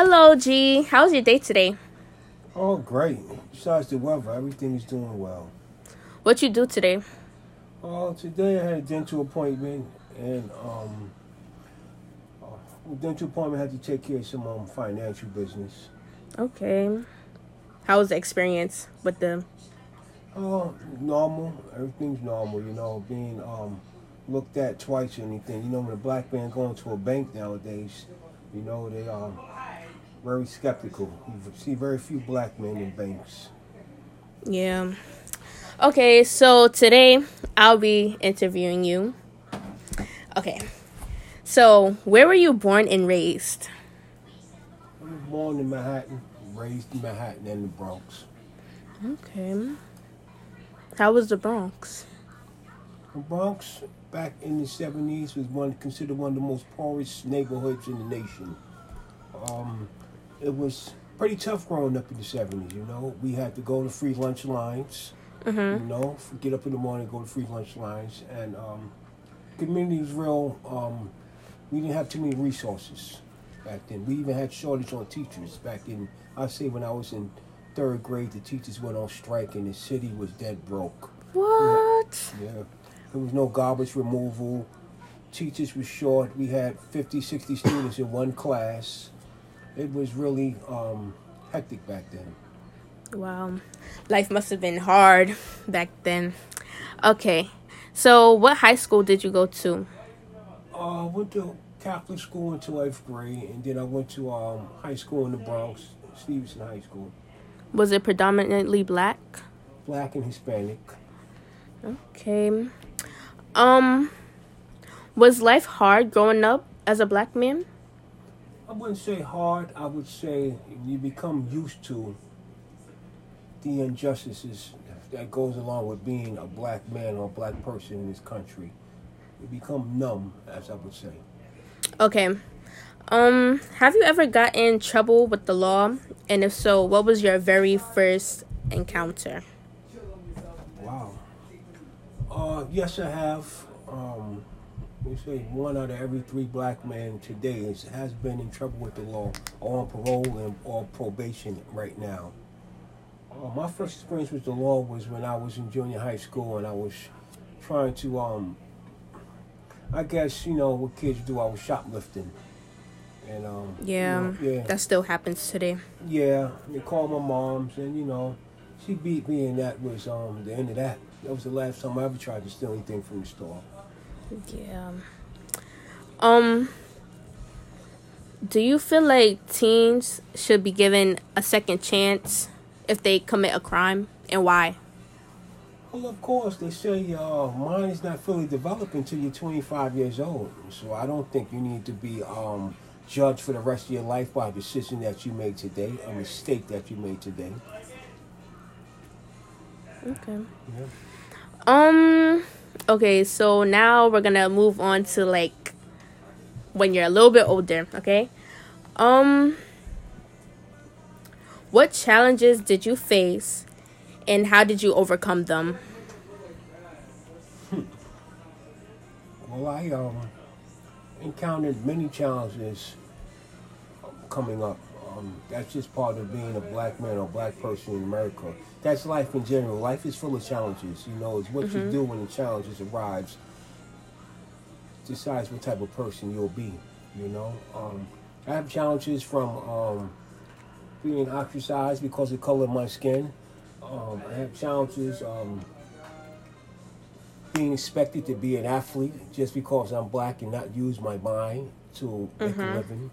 Hello, G. How's your day today? Oh, great. Besides the weather, everything is doing well. What you do today? Oh, today I had a dental appointment, and um, uh, dental appointment, I had to take care of some um, financial business. Okay. How was the experience with the? Oh, normal. Everything's normal, you know. Being um, looked at twice or anything. You know, when a black man going to a bank nowadays, you know they are very skeptical. You see very few black men in banks. Yeah. Okay, so today I'll be interviewing you. Okay. So, where were you born and raised? I was born in Manhattan, raised in Manhattan and the Bronx. Okay. How was the Bronx? The Bronx, back in the 70s, was one considered one of the most poorest neighborhoods in the nation. Um, it was pretty tough growing up in the 70s, you know. We had to go to free lunch lines, Mm-hmm. you know, get up in the morning, go to free lunch lines. And um, community was real, um, we didn't have too many resources back then. We even had shortage on teachers back in, I say when I was in third grade, the teachers went on strike and the city was dead broke. What? Yeah. There was no garbage removal. Teachers were short. We had 50, 60 students in one class. It was really um, hectic back then. Wow. Life must have been hard back then. Okay. So, what high school did you go to? Uh, I went to Catholic school until eighth grade, and then I went to um, high school in the Bronx, Stevenson High School. Was it predominantly black? Black and Hispanic. Okay. Um was life hard growing up as a black man? I wouldn't say hard. I would say you become used to the injustices that goes along with being a black man or a black person in this country. You become numb, as I would say. Okay. Um have you ever got in trouble with the law? And if so, what was your very first encounter? Wow. Uh, yes, I have. Um, we say one out of every three black men today is, has been in trouble with the law, or on parole and or probation right now. Uh, my first experience with the law was when I was in junior high school and I was trying to, um, I guess you know what kids do. I was shoplifting, and um, you Yeah. know, yeah, That still happens today. yeah, they called my mom's, and you know, she beat me, and that was um the end of that. That was the last time I ever tried to steal anything from the store. Yeah. Um do you feel like teens should be given a second chance if they commit a crime and why? Well, of course, they say your mind is not fully developed until you're 25 years old. So I don't think you need to be um, judged for the rest of your life by a decision that you made today, a mistake that you made today. Okay. Yeah. Um okay, so now we're to move on to like when you're a little bit older, okay? Um what challenges did you face and how did you overcome them? Well, I um, encountered many challenges coming up. Um, that's just part of being a black man or black person in America. That's life in general. Life is full of challenges. You know, it's what you do when the challenges arrives decides what type of person you'll be. You know, um, I have challenges from um, being ostracized because of the color of my skin. Um, I have challenges. Um, being expected to be an athlete just because I'm black and not use my mind to make a living.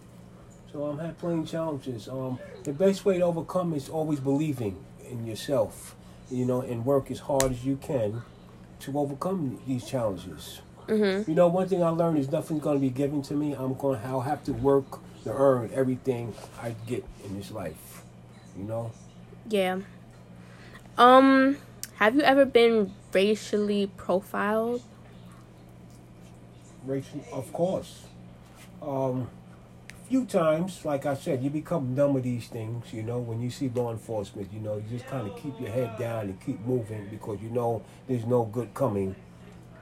So I'm had plenty of challenges. Um, the best way to overcome is always believing in yourself, you know, and work as hard as you can to overcome these challenges. Mhm. You know, one thing I learned is nothing's going to be given to me. I'm going to I'll have to work to earn everything I get in this life. You know. Yeah. Um, have you ever been racially profiled? Racial, of course. Um, few times, like I said, you become numb with these things. You know, when you see law enforcement, you know, you just kind of keep your head down and keep moving because you know there's no good coming.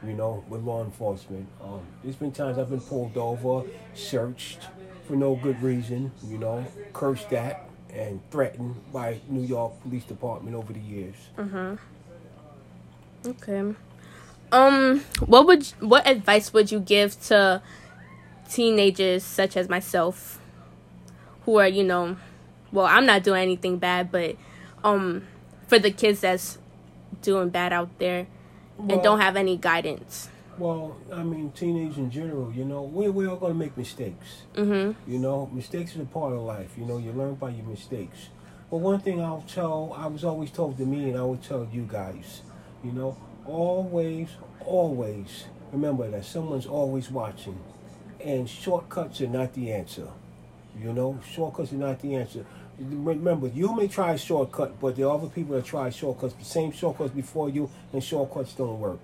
You know, with law enforcement, um, there's been times I've been pulled over, searched, for no good reason, you know, cursed at and threatened by New York Police Department over the years. Mhm. Okay. Um, what would what advice would you give to teenagers such as myself, who are you know, well, I'm not doing anything bad, but um, for the kids that's doing bad out there and Well- don't have any guidance. Well, I mean, teenagers in general, you know, we we all gonna make mistakes. Mhm. You know, mistakes is a part of life. You know, you learn by your mistakes. But one thing I'll tell, I was always told to me, and I would tell you guys, you know, always, always remember that someone's always watching, and shortcuts are not the answer. You know, shortcuts are not the answer. Remember, you may try a shortcut, but there are other people that try shortcuts, the same shortcuts before you, and shortcuts don't work.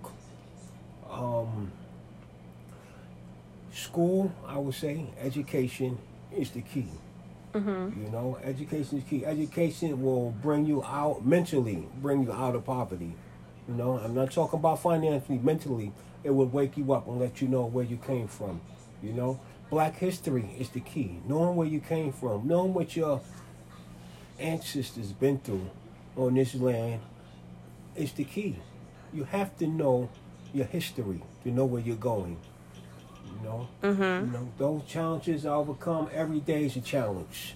Um, school, I would say, education is the key. Mhm. You know, education is key. Education will bring you out mentally, bring you out of poverty. You know, I'm not talking about financially, mentally. It will wake you up and let you know where you came from. You know, black history is the key. Knowing where you came from, knowing what your ancestors been through on this land is the key. You have to know your history to know where you're going. You know, Mhm. you know, those challenges I overcome every day is a challenge.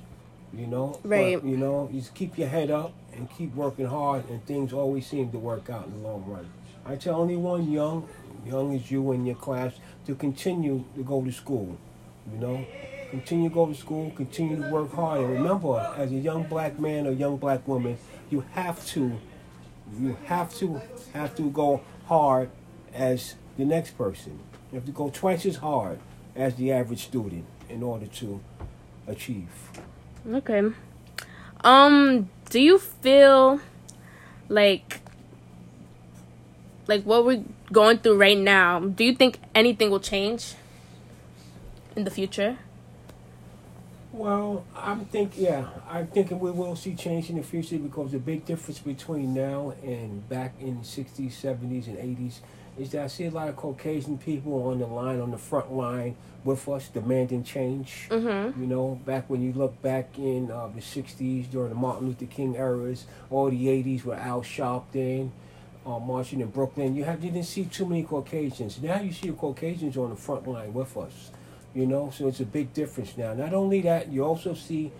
You know, Right. But, you know, you just keep your head up and keep working hard, and things always seem to work out in the long run. I tell anyone young, young as you in your class, to continue to go to school. You know, continue to go to school, continue to work hard, and remember, as a young black man or young black woman, you have to, you have to, have to go hard as the next person. You have to go twice as hard as the average student in order to achieve. Okay. Um, do you feel like like what we're going through right now, do you think anything will change in the future? Well, I'm think yeah, I'm thinking we will see change in the future because the big difference between now and back in the '60s, '70s, and '80s is that I see a lot of Caucasian people on the line, on the front line with us, demanding change. Mhm. You know, back when you look back in uh, the '60s during the Martin Luther King eras, or the '80s with Al Sharpton. Uh, marching in Brooklyn, you have you didn't see too many Caucasians. Now you see the Caucasians on the front line with us. You know, so it's a big difference now. Not only that, you also see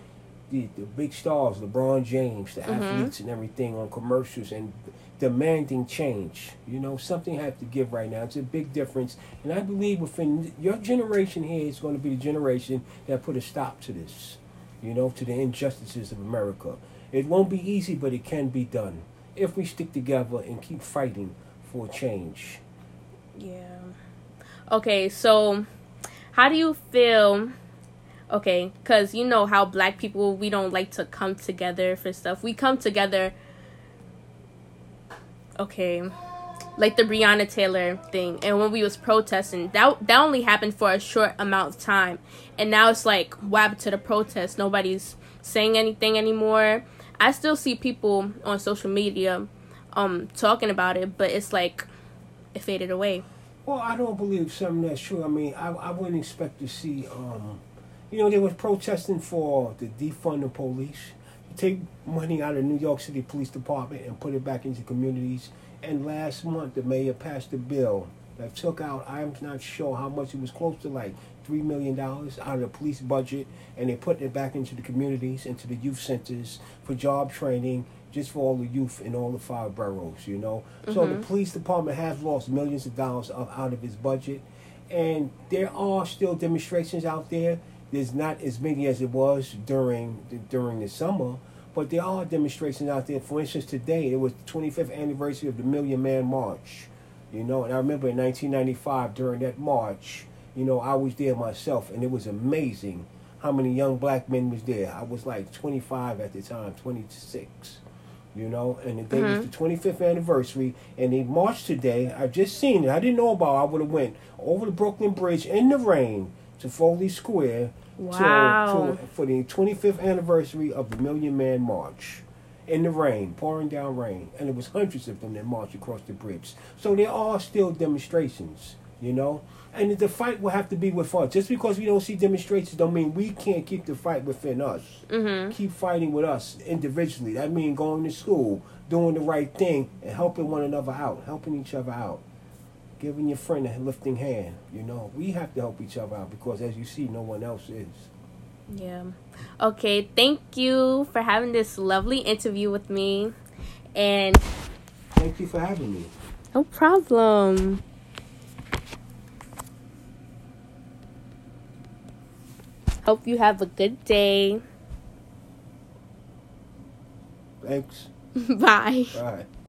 the, the big stars, LeBron James, the Mhm. athletes and everything on commercials and demanding change. You know, something has to give right now. It's a big difference. And I believe within your generation here is going to be the generation that put a stop to this, you know, to the injustices of America. It won't be easy, but it can be done if we stick together and keep fighting for change. Yeah. Okay, so how do you feel? Okay, because you know how black people, we don't like to come together for stuff. We come together, okay, like the Breonna Taylor thing. And when we was protesting, that, that only happened for a short amount of time. And now it's like, what happened to the protest? Nobody's saying anything anymore. I still see people on social media um talking about it, but it's like it faded away. Well, I don't believe something that's true. I mean, I, I wouldn't expect to see, um, you know, they were protesting for the defund the police, take money out of New York City Police Department and put it back into communities. And last month, the mayor passed a bill that took out, I'm not sure how much, it was close to like $3 million out of the police budget, and they put it back into the communities, into the youth centers for job training, just for all the youth in all the five boroughs, you know. So the mm-hmm. police department has lost millions of dollars of, out of its budget, and there are still demonstrations out there. There's not as many as it was during the, during the summer, but there are demonstrations out there. For instance, today it was the 25th anniversary of the Million Man March, you know. And I remember in 1995 during that march, you know, I was there myself, and it was amazing how many young black men was there. I was like 25 at the time, 26 you know, and the day was mm-hmm. the 25th anniversary, and they marched today. I just seen it. I didn't know about. it. I would have went over the Brooklyn Bridge in the rain to Foley Square to- to, for the 25th anniversary of the Million Man March. In the rain, pouring down rain, and it was hundreds of them that marched across the bridge. So there are still demonstrations, You know, and the fight will have to be with us. Just because we don't see demonstrations, don't mean we can't keep the fight within us. Mm-hmm. Keep fighting with us individually. That means going to school, doing the right thing, and helping one another out, helping each other out, giving your friend a lifting hand. You know, we have to help each other out because, as you see, no one else is. Yeah. Okay. Thank you for having this lovely interview with me, and Thank you for having me. no problem. Hope you have a good day. Thanks. Bye. Bye.